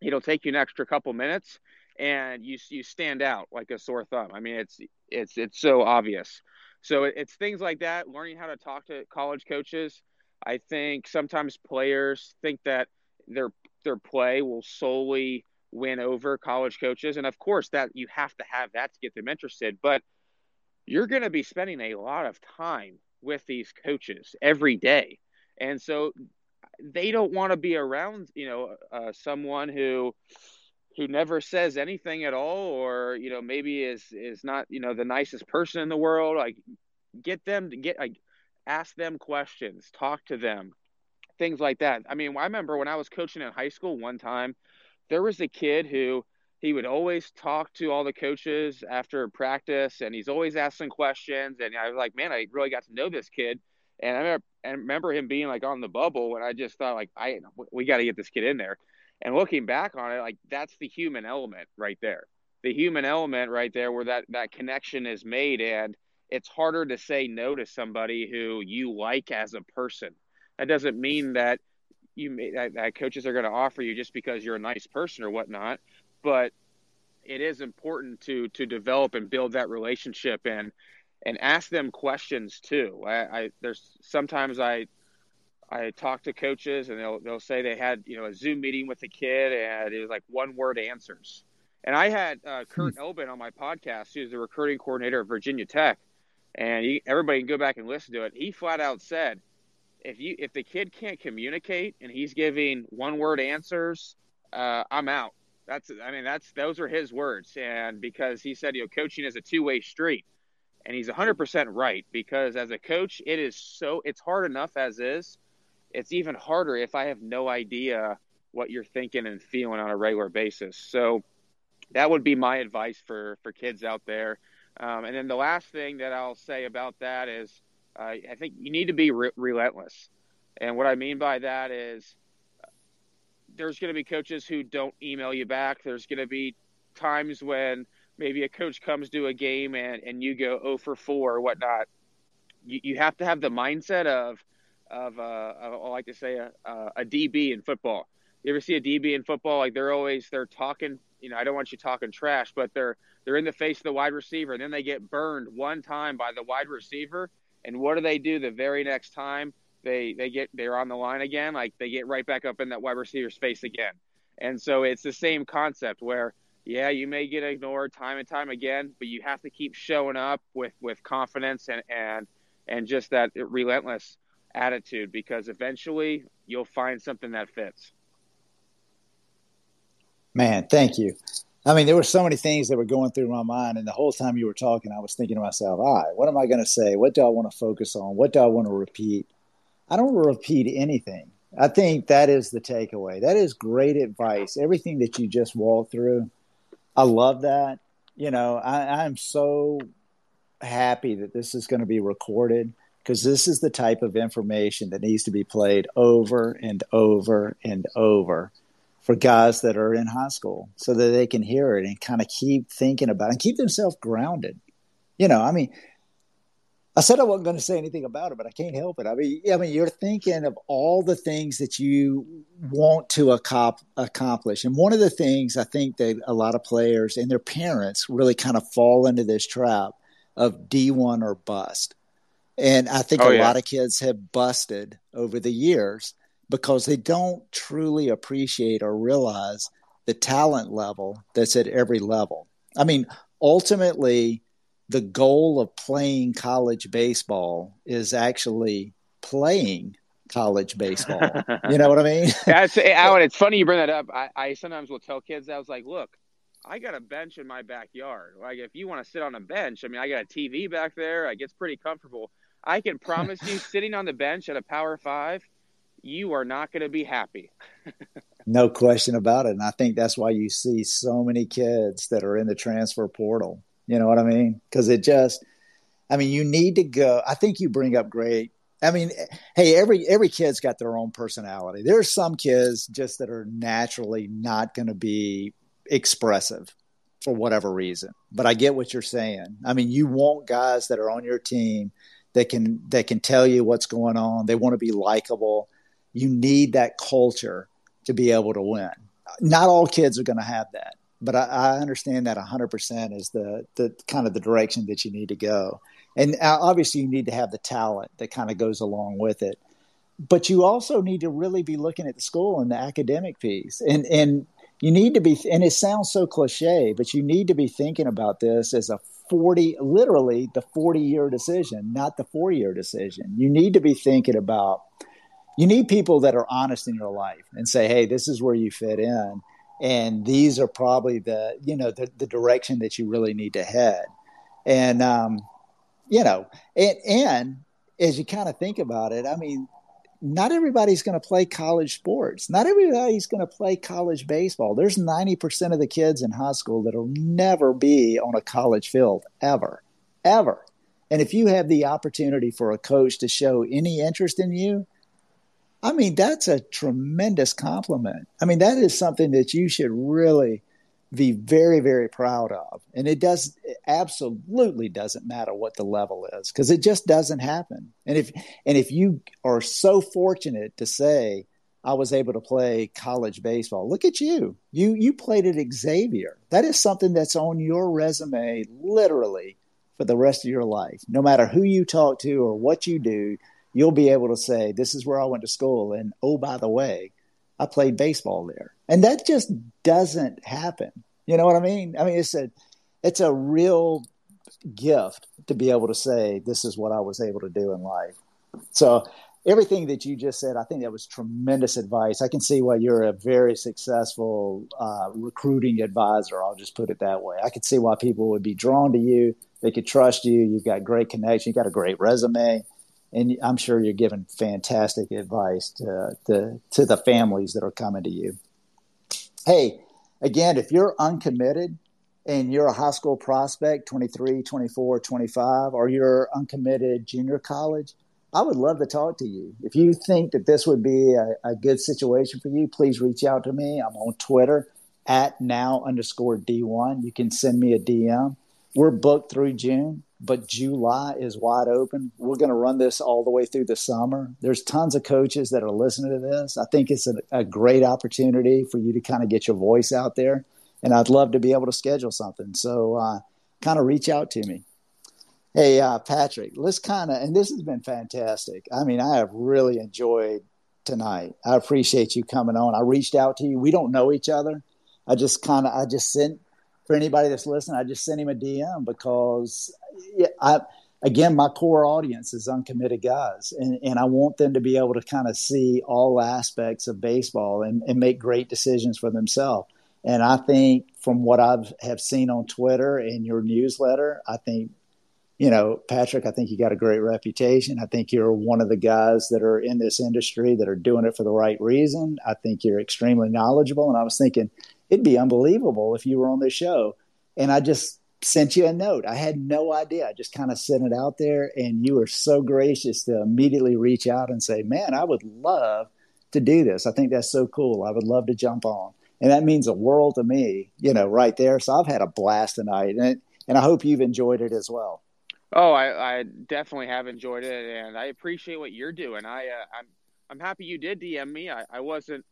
it'll take you an extra couple minutes and you you stand out like a sore thumb. I mean, it's it's it's so obvious. So it's things like that. Learning how to talk to college coaches. I think sometimes players think that their their play will solely win over college coaches, and of course that you have to have that to get them interested. But you're going to be spending a lot of time with these coaches every day. And so they don't want to be around, you know, uh, someone who who never says anything at all or you know maybe is is not you know the nicest person in the world like get them to get like ask them questions talk to them things like that. I mean i remember when i was coaching in high school one time there was a kid who he would always talk to all the coaches after practice and he's always asking questions and i was like man i really got to know this kid. And i remember, I remember him being like on the bubble and i just thought like i we got to get this kid in there. And looking back on it like that's the human element right there. The human element right there where that that connection is made and it's harder to say no to somebody who you like as a person that doesn't mean that you that, that coaches are going to offer you just because you're a nice person or whatnot but it is important to to develop and build that relationship and and ask them questions too. I, I there's sometimes I I talk to coaches and they'll they'll say they had you know a Zoom meeting with a kid and it was like one word answers. And I had uh, Kurt hmm. Elbin on my podcast, who's the recruiting coordinator at Virginia Tech, and he, everybody can go back and listen to it. He flat out said, if you if the kid can't communicate and he's giving one word answers, uh, I'm out. That's I mean that's those are his words, and because he said you know coaching is a two way street, and he's 100 percent right because as a coach it is so it's hard enough as is. It's even harder if I have no idea what you're thinking and feeling on a regular basis. So that would be my advice for for kids out there. Um, and then the last thing that I'll say about that is uh, I think you need to be re- relentless. And what I mean by that is there's going to be coaches who don't email you back. There's going to be times when maybe a coach comes to a game and, and you go 0 for 4 or whatnot. You, you have to have the mindset of of, uh, I like to say, a, a DB in football. You ever see a DB in football? Like they're always they're talking. You know, I don't want you talking trash, but they're they're in the face of the wide receiver, and then they get burned one time by the wide receiver. And what do they do the very next time? They they get they're on the line again. Like they get right back up in that wide receiver's face again. And so it's the same concept where yeah, you may get ignored time and time again, but you have to keep showing up with with confidence and and and just that relentless attitude because eventually you'll find something that fits. Man, thank you. I mean, there were so many things that were going through my mind, and the whole time you were talking, I was thinking to myself, "All right, what am I going to say? What do I want to focus on? What do I want to repeat?" I don't repeat anything. I think that is the takeaway. That is great advice. Everything that you just walked through, I love that. You know, I, I'm so happy that this is going to be recorded because this is the type of information that needs to be played over and over and over for guys that are in high school so that they can hear it and kind of keep thinking about it and keep themselves grounded. You know, I mean, I said I wasn't going to say anything about it, but I can't help it. I mean, I mean, you're thinking of all the things that you want to accomplish, and one of the things I think that a lot of players and their parents really kind of fall into this trap of D1 or bust. And I think oh, a yeah. lot of kids have busted over the years because they don't truly appreciate or realize the talent level that's at every level. I mean, ultimately, the goal of playing college baseball is actually playing college baseball. you know what I mean? That's Alan. It's funny you bring that up. I, I sometimes will tell kids I was like, look, I got a bench in my backyard. Like if you want to sit on a bench, I mean, I got a TV back there. I gets pretty comfortable. I can promise you, sitting on the bench at a Power Five, you are not going to be happy. no question about it. And I think that's why you see so many kids that are in the transfer portal. You know what I mean? Because it just, I mean, you need to go. I think you bring up great. I mean, hey, every every kid's got their own personality. There's some kids just that are naturally not going to be expressive for whatever reason. But I get what you're saying. I mean, you want guys that are on your team that can that can tell you what's going on. They want to be likable you need that culture to be able to win. Not all kids are going to have that, but I, I understand that 100% is the, the kind of the direction that you need to go. And uh, obviously, you need to have the talent that kind of goes along with it. But you also need to really be looking at the school and the academic piece. And, and you need to be, and it sounds so cliche, but you need to be thinking about this as a 40, literally the 40 year decision, not the four year decision. You need to be thinking about you need people that are honest in your life and say, hey, this is where you fit in. And these are probably the, you know, the, the direction that you really need to head. And, um, you know, and, and as you kind of think about it, I mean, not everybody's going to play college sports. Not everybody's going to play college baseball. There's 90% of the kids in high school that'll never be on a college field ever, ever. And if you have the opportunity for a coach to show any interest in you, I mean, that's a tremendous compliment. I mean, that is something that you should really be very, very proud of. And it does it absolutely doesn't matter what the level is because it just doesn't happen. And if and if you are so fortunate to say I was able to play college baseball, look at you. You you played at Xavier. That is something that's on your resume literally for the rest of your life. No matter who you talk to or what you do, you'll be able to say, This is where I went to school. And oh, by the way, I played baseball there. And that just doesn't happen. You know what I mean? I mean, it's a, it's a real gift to be able to say, This is what I was able to do in life. So, everything that you just said, I think that was tremendous advice. I can see why you're a very successful uh, recruiting advisor. I'll just put it that way. I can see why people would be drawn to you. They could trust you. You've got great connection. You've got a great resume and I'm sure you're giving fantastic advice to, to, to the families that are coming to you. Hey, again, if you're uncommitted and you're a high school prospect, 23, 24, 25, or you're uncommitted junior college, I would love to talk to you. If you think that this would be a, a good situation for you, please reach out to me. I'm on Twitter at now underscore D1. You can send me a DM. We're booked through June but July is wide open. We're going to run this all the way through the summer. There's tons of coaches that are listening to this. I think it's a, a great opportunity for you to kind of get your voice out there. And I'd love to be able to schedule something. So uh, kind of reach out to me. Hey, uh, Patrick, let's kind of, and this has been fantastic. I mean, I have really enjoyed tonight. I appreciate you coming on. I reached out to you. We don't know each other. I just kind of, I just sent, for anybody that's listening, I just sent him a DM because I, again, my core audience is uncommitted guys, and, and I want them to be able to kind of see all aspects of baseball and, and make great decisions for themselves. And I think from what I've have seen on Twitter and your newsletter, I think you know, Patrick, I think you got a great reputation. I think you're one of the guys that are in this industry that are doing it for the right reason. I think you're extremely knowledgeable. And I was thinking it'd be unbelievable if you were on this show. And I just sent you a note. I had no idea. I just kind of sent it out there. And you were so gracious to immediately reach out and say, man, I would love to do this. I think that's so cool. I would love to jump on. And that means a world to me, you know, right there. So I've had a blast tonight. And, and I hope you've enjoyed it as well. Oh, I, I definitely have enjoyed it, and I appreciate what you're doing. I uh, I'm I'm happy you did DM me. I, I wasn't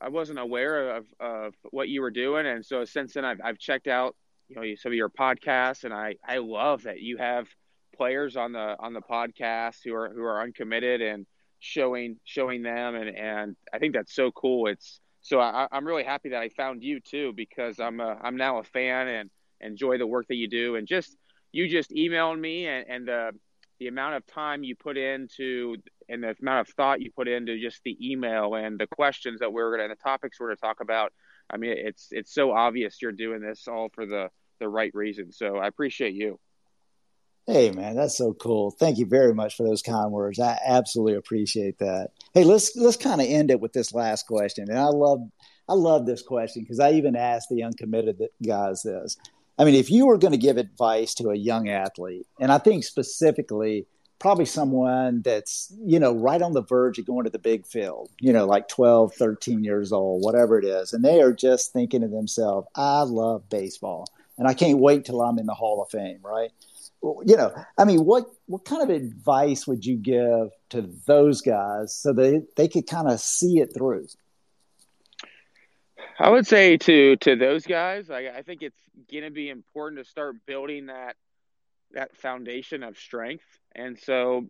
I wasn't aware of, of what you were doing, and so since then I've I've checked out you know some of your podcasts, and I I love that you have players on the on the podcast who are who are uncommitted and showing showing them, and and I think that's so cool. It's so I, I'm really happy that I found you too because I'm a, I'm now a fan and enjoy the work that you do, and just you just emailed me and, and the the amount of time you put into and the amount of thought you put into just the email and the questions that we're going to and the topics we're going to talk about i mean it's it's so obvious you're doing this all for the the right reason. So i appreciate you. Hey man that's so cool. Thank you very much for those kind words. I absolutely appreciate that. Hey let's let's kind of end it with this last question. And i love i love this question because i even asked the uncommitted guys this I mean, if you were going to give advice to a young athlete, and I think specifically probably someone that's, you know, right on the verge of going to the big field, you know, like 12, 13 years old, whatever it is, and they are just thinking to themselves, I love baseball and I can't wait till I'm in the Hall of Fame, right? You know, I mean, what what kind of advice would you give to those guys so they they could kind of see it through? I would say to to those guys, I, I think it's going to be important to start building that that foundation of strength. And so,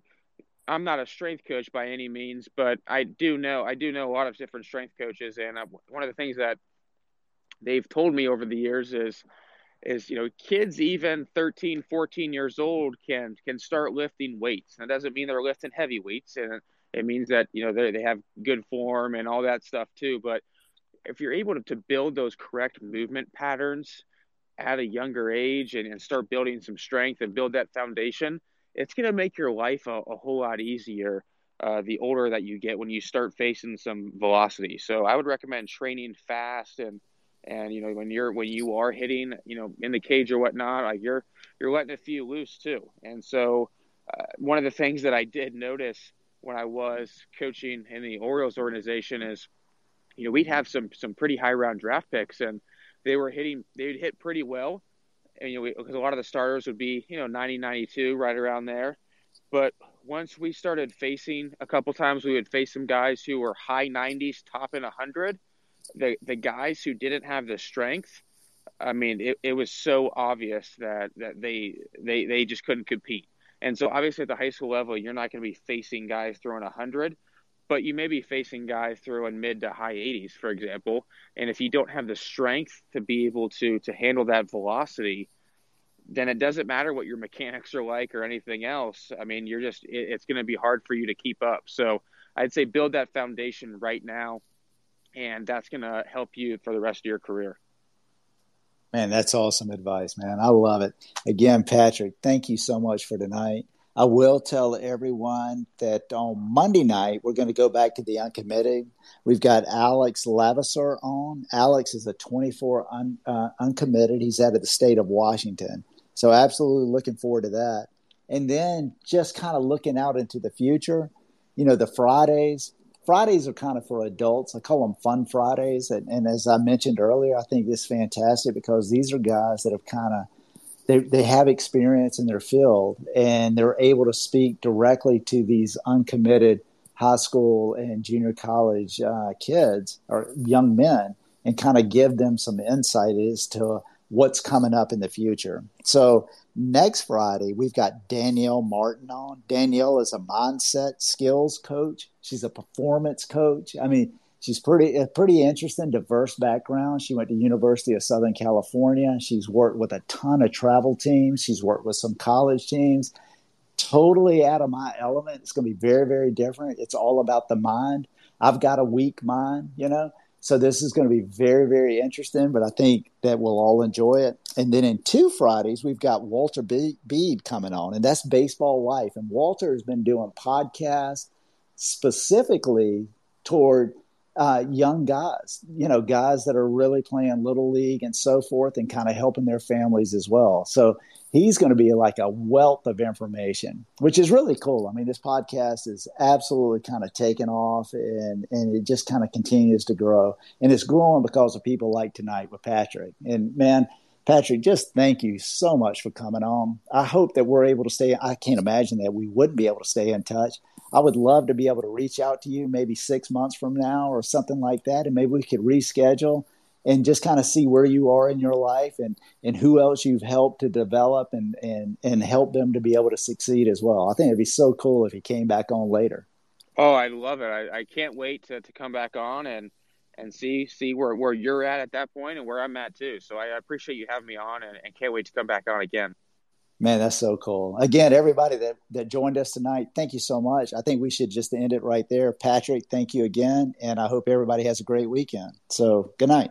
I'm not a strength coach by any means, but I do know I do know a lot of different strength coaches, and uh, I, one of the things that they've told me over the years is is you know kids even 13 14 years old can can start lifting weights that doesn't mean they're lifting heavy weights and it means that you know they they have good form and all that stuff too but if you're able to, to build those correct movement patterns at a younger age and, and start building some strength and build that foundation, it's going to make your life a, a whole lot easier uh, the older that you get when you start facing some velocity. So I would recommend training fast and and you know when you're when you are hitting you know in the cage or whatnot, like you're you're letting a few loose too. And so uh, one of the things that I did notice when I was coaching in the Orioles organization is you know, we'd have some some pretty high round draft picks, and they were hitting. They would hit pretty well, and you know, because a lot of the starters would be you know 90, 92, right around there. But once we started facing a couple times, we would face some guys who were high 90s, top in 100. The the guys who didn't have the strength, I mean, it, it was so obvious that that they they they just couldn't compete. And so obviously at the high school level, you're not going to be facing guys throwing 100, but you may be facing guys throwing mid to high 80s, for example. And if you don't have the strength to be able to to handle that velocity, then it doesn't matter what your mechanics are like or anything else. I mean, you're just it, it's going to be hard for you to keep up. So I'd say build that foundation right now, and that's going to help you for the rest of your career. Man, that's awesome advice, man. I love it. Again, Patrick, thank you so much for tonight. I will tell everyone that on Monday night, we're going to go back to the uncommitted. We've got Alex Lavaseur on. Alex is a 24 un, uh, uncommitted. He's out of the state of Washington. So, absolutely looking forward to that. And then just kind of looking out into the future, you know, the Fridays. Fridays are kind of for adults. I call them fun Fridays. And, and as I mentioned earlier, I think this is fantastic because these are guys that have kind of they, they have experience in their field and they're able to speak directly to these uncommitted high school and junior college uh, kids or young men and kind of give them some insight as to what's coming up in the future. So next Friday, we've got Danielle Martin on. Danielle is a mindset skills coach. She's a performance coach. I mean, she's pretty a pretty interesting, diverse background. She went to University of Southern California. She's worked with a ton of travel teams. She's worked with some college teams. Totally out of my element. It's going to be very, very different. It's all about the mind. I've got a weak mind, you know. So this is going to be very, very interesting, but I think that we'll all enjoy it. And then in two Fridays, we've got Walter Be- Bede coming on, and that's Baseball Life. And Walter has been doing podcasts specifically toward uh, young guys, you know, guys that are really playing little league and so forth, and kind of helping their families as well. So he's going to be like a wealth of information, which is really cool. I mean, this podcast is absolutely kind of taken off, and and it just kind of continues to grow, and it's growing because of people like tonight with Patrick. And man, Patrick, just thank you so much for coming on. I hope that we're able to stay. I can't imagine that we wouldn't be able to stay in touch. I would love to be able to reach out to you maybe six months from now or something like that, and maybe we could reschedule and just kind of see where you are in your life and and who else you've helped to develop and and and help them to be able to succeed as well. I think it'd be so cool if he came back on later. Oh, I love it. I, I can't wait to, to come back on and and see see where, where you're at at that point and where I'm at too. So I appreciate you having me on and, and can't wait to come back on again. Man, that's so cool. Again, everybody that, that joined us tonight, thank you so much. I think we should just end it right there. Patrick, thank you again. And I hope everybody has a great weekend. So good night.